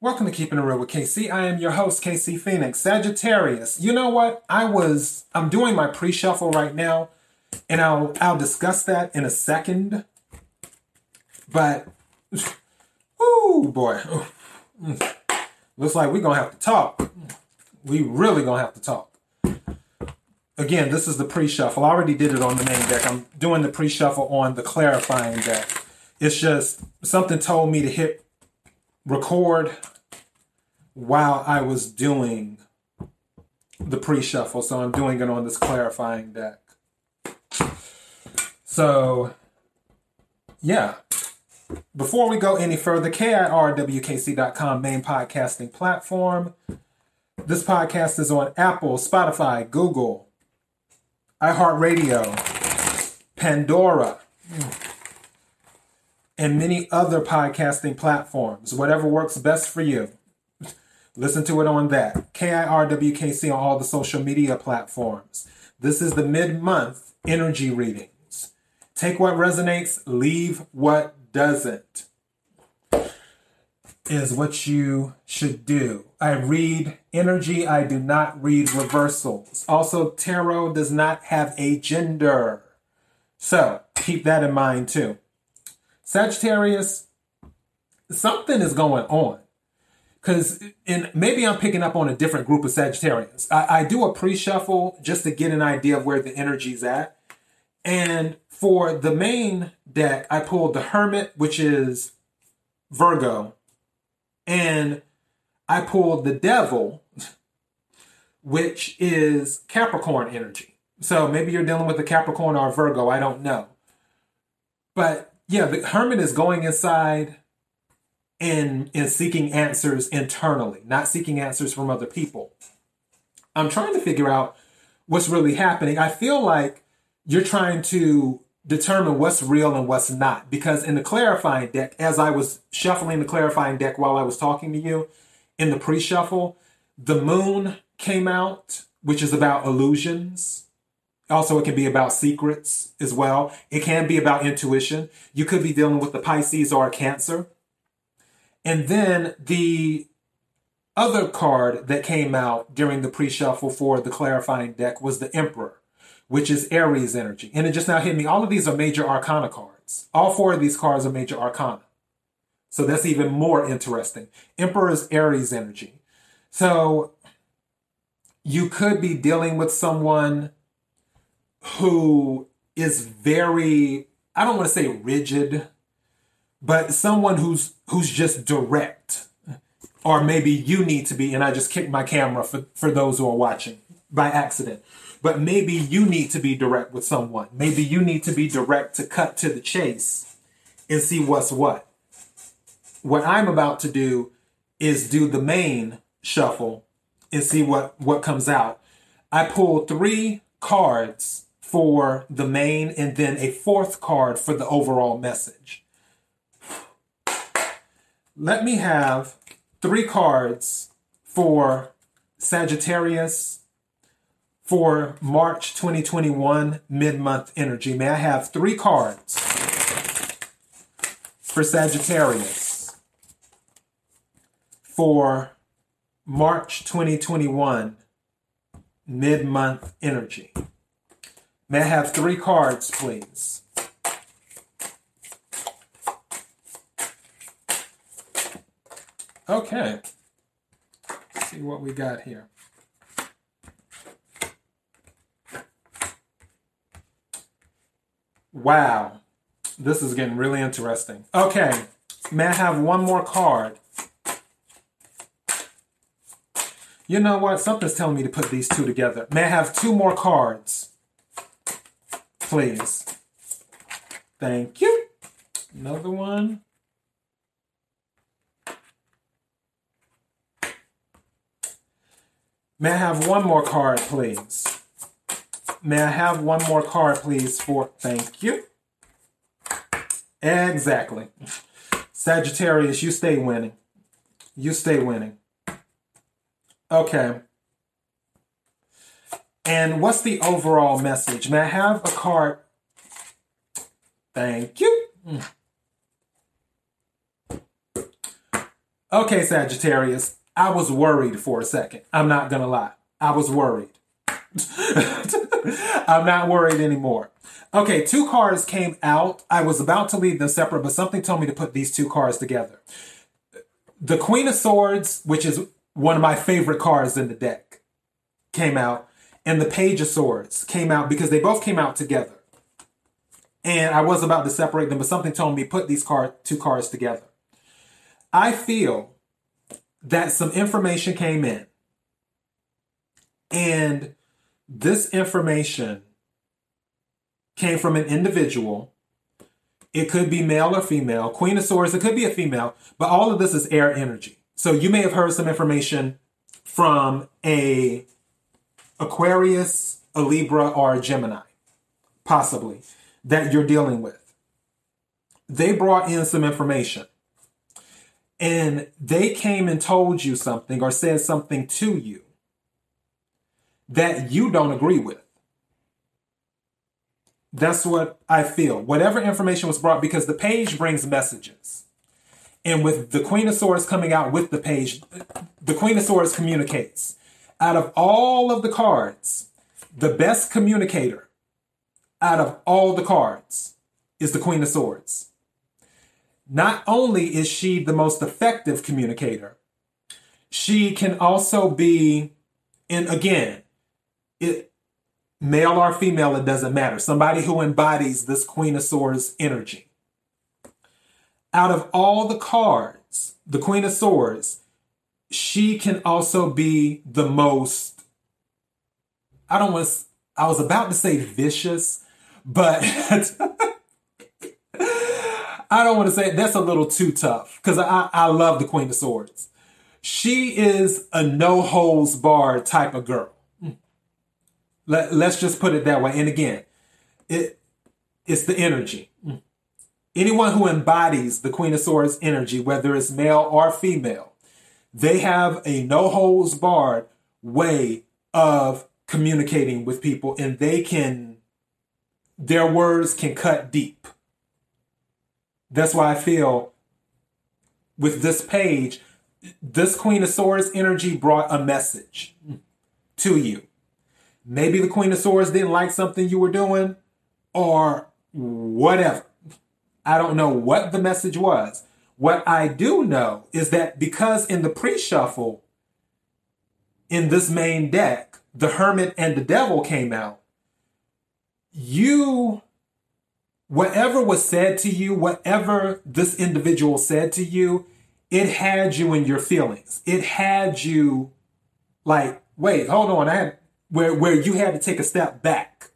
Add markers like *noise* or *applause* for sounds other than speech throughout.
Welcome to Keeping It Real with KC. I am your host, KC Phoenix, Sagittarius. You know what? I was I'm doing my pre-shuffle right now, and I'll I'll discuss that in a second. But oh boy. Looks like we're gonna have to talk. We really gonna have to talk. Again, this is the pre-shuffle. I already did it on the main deck. I'm doing the pre-shuffle on the clarifying deck. It's just something told me to hit record while I was doing the pre-shuffle. So I'm doing it on this clarifying deck. So yeah. Before we go any further, KIRWKC.com main podcasting platform. This podcast is on Apple, Spotify, Google, iHeartRadio, Pandora, and many other podcasting platforms. Whatever works best for you. Listen to it on that. KIRWKC on all the social media platforms. This is the mid month energy readings. Take what resonates, leave what doesn't, is what you should do. I read energy, I do not read reversals. Also, tarot does not have a gender. So keep that in mind too. Sagittarius, something is going on. Because and maybe I'm picking up on a different group of Sagittarians. I, I do a pre-shuffle just to get an idea of where the energy's at. And for the main deck, I pulled the Hermit, which is Virgo, and I pulled the Devil, *laughs* which is Capricorn energy. So maybe you're dealing with a Capricorn or Virgo, I don't know. But yeah, the Hermit is going inside and, and seeking answers internally, not seeking answers from other people. I'm trying to figure out what's really happening. I feel like you're trying to determine what's real and what's not. Because in the clarifying deck, as I was shuffling the clarifying deck while I was talking to you in the pre shuffle, the moon came out, which is about illusions. Also, it can be about secrets as well. It can be about intuition. You could be dealing with the Pisces or Cancer. And then the other card that came out during the pre shuffle for the clarifying deck was the Emperor which is Aries energy. And it just now hit me. All of these are major arcana cards. All four of these cards are major arcana. So that's even more interesting. Emperor is Aries energy. So you could be dealing with someone who is very, I don't want to say rigid, but someone who's who's just direct. Or maybe you need to be, and I just kicked my camera for, for those who are watching by accident but maybe you need to be direct with someone. Maybe you need to be direct to cut to the chase and see what's what. What I'm about to do is do the main shuffle and see what, what comes out. I pulled three cards for the main and then a fourth card for the overall message. Let me have three cards for Sagittarius, for March 2021 mid month energy. May I have three cards for Sagittarius for March 2021 mid month energy? May I have three cards, please? Okay. Let's see what we got here. Wow. This is getting really interesting. Okay. May I have one more card? You know what? Something's telling me to put these two together. May I have two more cards? Please. Thank you. Another one. May I have one more card, please? May I have one more card, please? For thank you. Exactly. Sagittarius, you stay winning. You stay winning. Okay. And what's the overall message? May I have a card? Thank you. Hmm. Okay, Sagittarius, I was worried for a second. I'm not going to lie. I was worried. *laughs* I'm not worried anymore. Okay, two cards came out. I was about to leave them separate, but something told me to put these two cards together. The Queen of Swords, which is one of my favorite cards in the deck, came out, and the Page of Swords came out because they both came out together. And I was about to separate them, but something told me put these card two cards together. I feel that some information came in, and this information came from an individual. It could be male or female. Queen of Swords, it could be a female, but all of this is air energy. So you may have heard some information from a Aquarius, a Libra, or a Gemini, possibly, that you're dealing with. They brought in some information and they came and told you something or said something to you that you don't agree with. That's what I feel. Whatever information was brought, because the page brings messages. And with the Queen of Swords coming out with the page, the Queen of Swords communicates. Out of all of the cards, the best communicator out of all the cards is the Queen of Swords. Not only is she the most effective communicator, she can also be, and again, it, male or female, it doesn't matter. Somebody who embodies this Queen of Swords energy. Out of all the cards, the Queen of Swords, she can also be the most, I don't want to, I was about to say vicious, but *laughs* I don't want to say that's a little too tough because I, I love the Queen of Swords. She is a no holds barred type of girl. Mm. Let, let's just put it that way. And again, it it's the energy. Mm. Anyone who embodies the Queen of Swords energy, whether it's male or female, they have a no holds barred way of communicating with people and they can, their words can cut deep. That's why I feel with this page, this Queen of Swords energy brought a message to you. Maybe the Queen of Swords didn't like something you were doing or whatever. I don't know what the message was. What I do know is that because in the pre shuffle, in this main deck, the Hermit and the Devil came out, you whatever was said to you, whatever this individual said to you, it had you in your feelings. It had you like, wait, hold on. I had where where you had to take a step back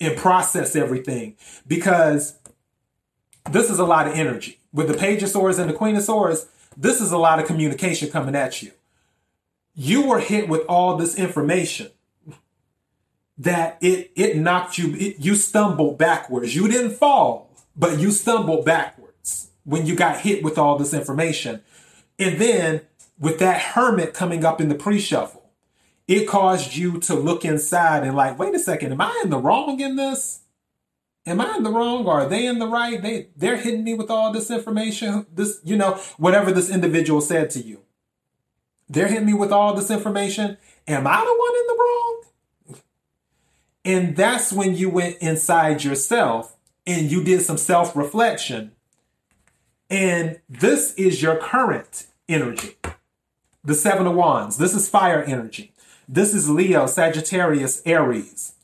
and process everything because this is a lot of energy. With the Page of Swords and the Queen of Swords, this is a lot of communication coming at you. You were hit with all this information that it it knocked you it, you stumbled backwards. You didn't fall but you stumbled backwards when you got hit with all this information. And then with that hermit coming up in the pre-shuffle it caused you to look inside and like wait a second am i in the wrong in this am i in the wrong or are they in the right they they're hitting me with all this information this you know whatever this individual said to you they're hitting me with all this information am i the one in the wrong and that's when you went inside yourself and you did some self reflection. And this is your current energy. The Seven of Wands. This is fire energy. This is Leo, Sagittarius, Aries.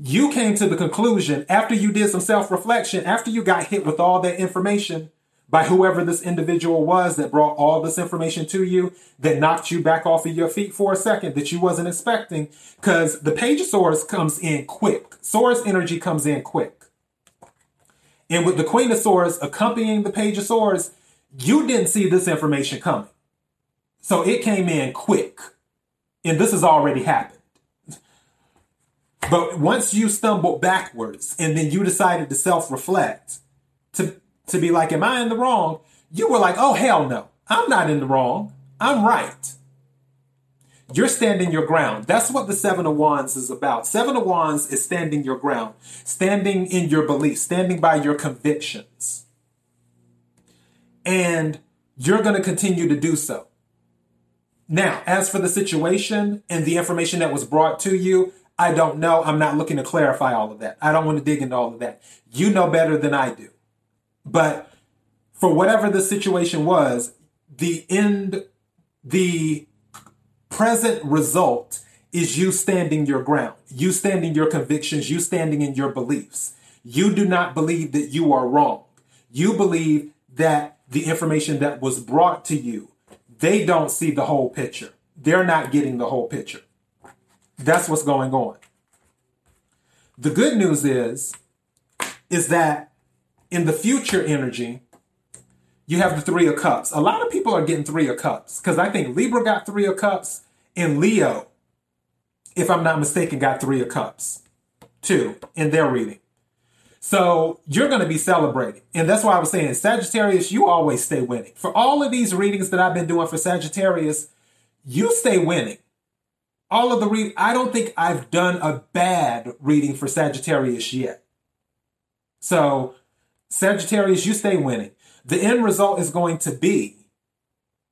You came to the conclusion after you did some self reflection, after you got hit with all that information, by whoever this individual was that brought all this information to you, that knocked you back off of your feet for a second that you wasn't expecting. Because the Page of Swords comes in quick. Swords energy comes in quick. And with the Queen of Swords accompanying the Page of Swords, you didn't see this information coming. So it came in quick. And this has already happened. But once you stumbled backwards and then you decided to self reflect, to to be like, Am I in the wrong? You were like, Oh, hell no. I'm not in the wrong. I'm right. You're standing your ground. That's what the Seven of Wands is about. Seven of Wands is standing your ground, standing in your beliefs, standing by your convictions. And you're going to continue to do so. Now, as for the situation and the information that was brought to you, I don't know. I'm not looking to clarify all of that. I don't want to dig into all of that. You know better than I do. But for whatever the situation was, the end, the present result is you standing your ground, you standing your convictions, you standing in your beliefs. You do not believe that you are wrong. You believe that the information that was brought to you, they don't see the whole picture. They're not getting the whole picture. That's what's going on. The good news is, is that in the future energy, you have the three of cups. A lot of people are getting three of cups because I think Libra got three of cups and Leo, if I'm not mistaken, got three of cups too in their reading. So you're going to be celebrating. And that's why I was saying, Sagittarius, you always stay winning. For all of these readings that I've been doing for Sagittarius, you stay winning. All of the read, I don't think I've done a bad reading for Sagittarius yet. So Sagittarius, you stay winning. The end result is going to be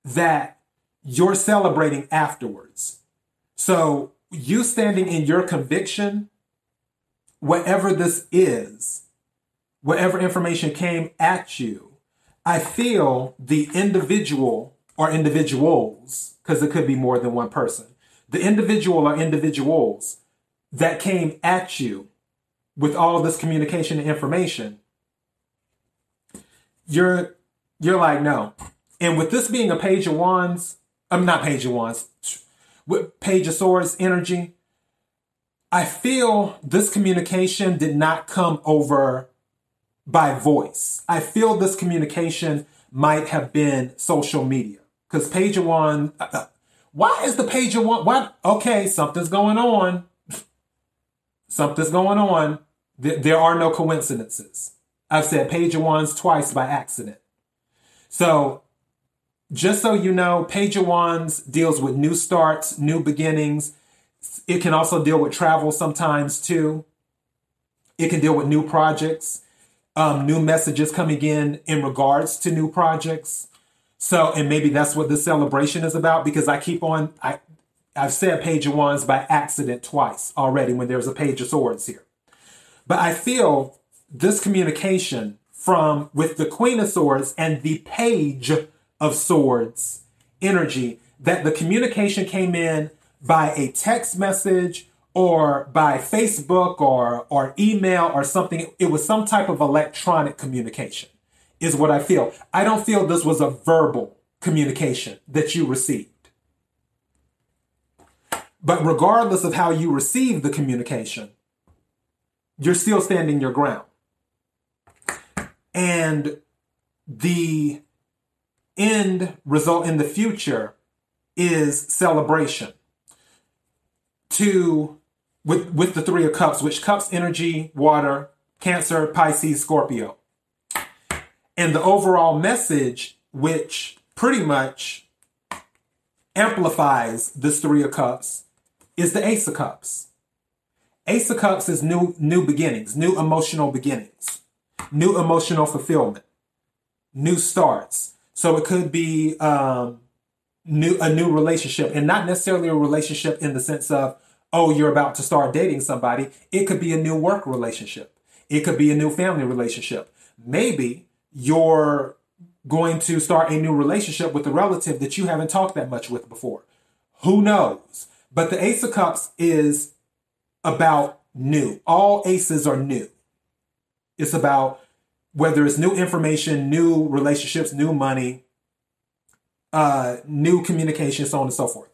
that you're celebrating afterwards. So you standing in your conviction, whatever this is, whatever information came at you, I feel the individual or individuals, because it could be more than one person, the individual or individuals that came at you with all this communication and information, you're you're like, no. And with this being a page of wands, I'm not page of wands, with page of swords energy, I feel this communication did not come over by voice. I feel this communication might have been social media. Because page of wands, uh, uh, why is the page of wands? What? Okay, something's going on. something's going on. There, are no coincidences. I've said page of wands twice by accident. So just so you know, Page of Wands deals with new starts, new beginnings. It can also deal with travel sometimes too. It can deal with new projects, um, new messages coming in in regards to new projects. So, and maybe that's what the celebration is about because I keep on, I, I've said Page of Wands by accident twice already when there's a Page of Swords here. But I feel this communication from with the Queen of Swords and the Page of Swords energy that the communication came in by a text message or by Facebook or, or email or something. It was some type of electronic communication, is what I feel. I don't feel this was a verbal communication that you received. But regardless of how you receive the communication, you're still standing your ground. And the end result in the future is celebration. To with with the three of cups, which cups energy, water, Cancer, Pisces, Scorpio. And the overall message, which pretty much amplifies this three of cups, is the Ace of Cups. Ace of Cups is new new beginnings, new emotional beginnings, new emotional fulfillment, new starts. So it could be um, new a new relationship, and not necessarily a relationship in the sense of oh you're about to start dating somebody. It could be a new work relationship. It could be a new family relationship. Maybe you're going to start a new relationship with a relative that you haven't talked that much with before. Who knows? But the Ace of Cups is about new. All aces are new. It's about whether it's new information, new relationships, new money, uh, new communication, so on and so forth.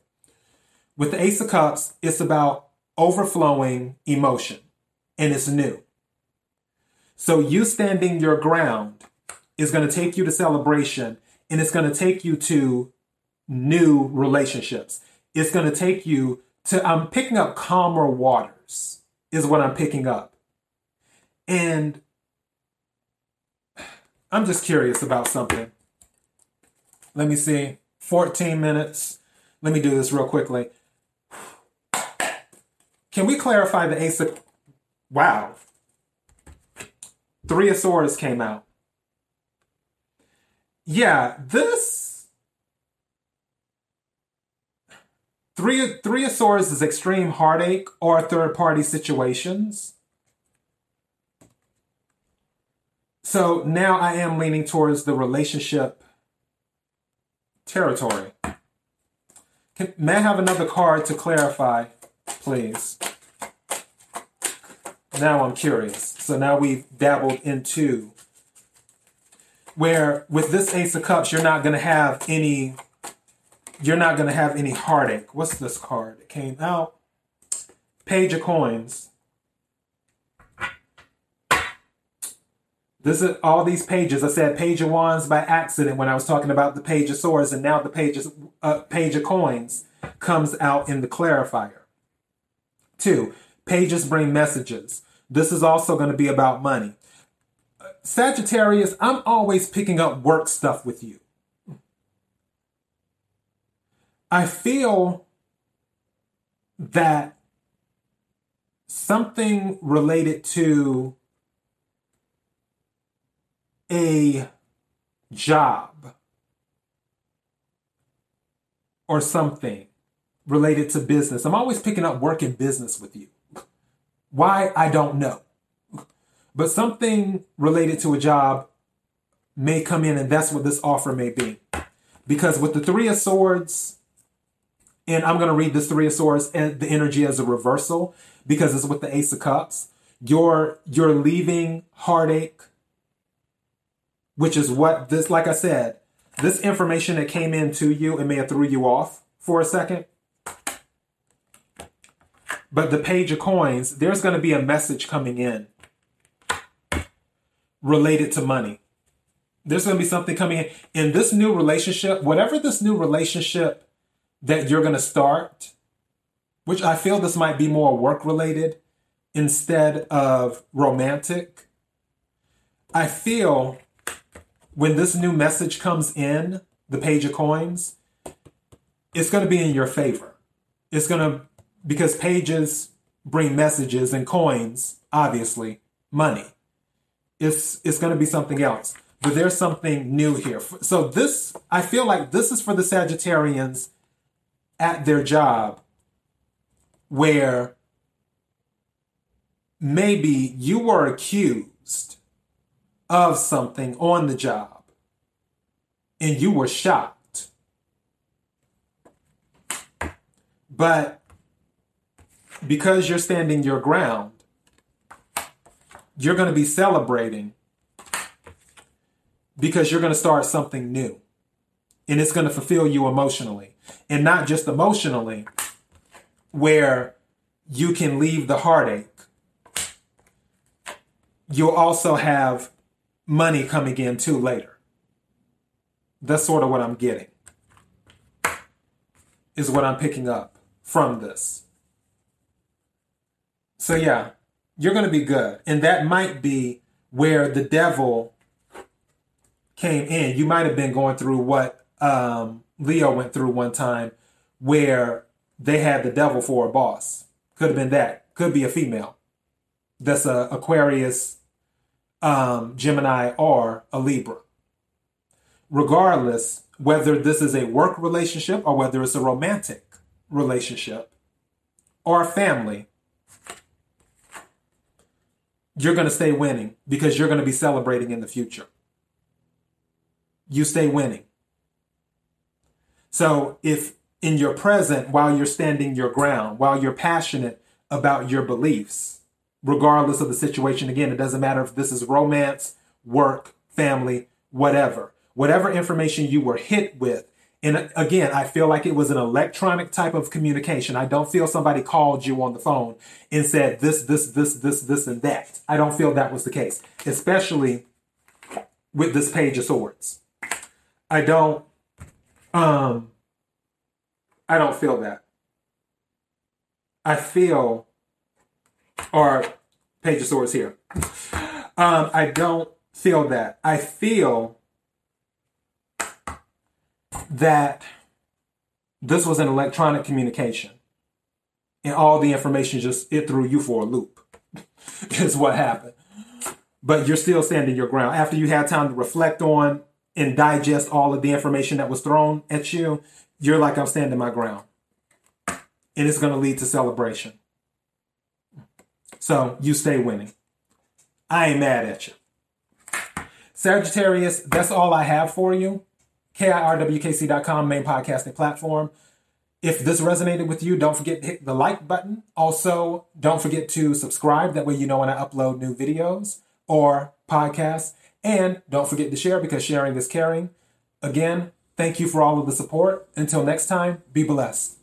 With the Ace of Cups, it's about overflowing emotion and it's new. So you standing your ground is going to take you to celebration and it's going to take you to new relationships. It's going to take you to, I'm picking up calmer waters, is what I'm picking up. And I'm just curious about something. Let me see. 14 minutes. Let me do this real quickly. Can we clarify the ace of. Wow. Three of Swords came out. Yeah, this three three of swords is extreme heartache or third party situations. So now I am leaning towards the relationship territory. Can, may I have another card to clarify, please? Now I'm curious. So now we've dabbled into where with this Ace of Cups, you're not going to have any. You're not going to have any heartache. What's this card? It came out. Page of Coins. This is all these pages. I said Page of Wands by accident when I was talking about the Page of Swords, and now the Page of, uh, Page of Coins comes out in the clarifier. Two, pages bring messages. This is also going to be about money. Sagittarius, I'm always picking up work stuff with you. I feel that something related to a job or something related to business. I'm always picking up work in business with you. Why? I don't know. But something related to a job may come in, and that's what this offer may be. Because with the Three of Swords, and I'm going to read this Three of Swords and the energy as a reversal because it's with the Ace of Cups. You're you're leaving heartache, which is what this, like I said, this information that came in to you, it may have threw you off for a second. But the page of coins, there's going to be a message coming in related to money. There's going to be something coming in. In this new relationship, whatever this new relationship that you're going to start, which I feel this might be more work related instead of romantic. I feel when this new message comes in, the page of coins, it's going to be in your favor. It's going to, because pages bring messages and coins, obviously, money it's it's going to be something else. But there's something new here. So this, I feel like this is for the Sagittarians at their job, where maybe you were accused of something on the job, and you were shocked, but because you're standing your ground you're going to be celebrating because you're going to start something new. And it's going to fulfill you emotionally. And not just emotionally where you can leave the heartache. You'll also have money coming in too later. That's sort of what i'm getting is what i'm picking up from this. So yeah you're going to be good. And that might be where the devil came in. You might have been going through what um, Leo went through one time, where they had the devil for a boss. Could have been that. Could be a female. That's a Aquarius, um, Gemini, or a Libra. Regardless, whether this is a work relationship or whether it's a romantic relationship or a family, you're going to stay winning because you're going to be celebrating in the future. You stay winning. So if in your present, while you're standing your ground, while you're passionate about your beliefs, regardless of the situation, again, it doesn't matter if this is romance, work, family, whatever, whatever information you were hit with and again, I feel like it was an electronic type of communication. I don't feel somebody called you on the phone and said this, this, this, this, this, and that. I don't feel that was the case, especially with this page of swords. I don't, um, I don't feel that. I feel, or page of swords here. Um, I don't feel that. I feel that this was an electronic communication and all the information just it threw you for a loop *laughs* is what happened but you're still standing your ground after you had time to reflect on and digest all of the information that was thrown at you, you're like, I'm standing my ground. And it's going to lead to celebration. So you stay winning. I ain't mad at you. Sagittarius, that's all I have for you. KIRWKC.com, main podcasting platform. If this resonated with you, don't forget to hit the like button. Also, don't forget to subscribe. That way you know when I upload new videos or podcasts. And don't forget to share because sharing is caring. Again, thank you for all of the support. Until next time, be blessed.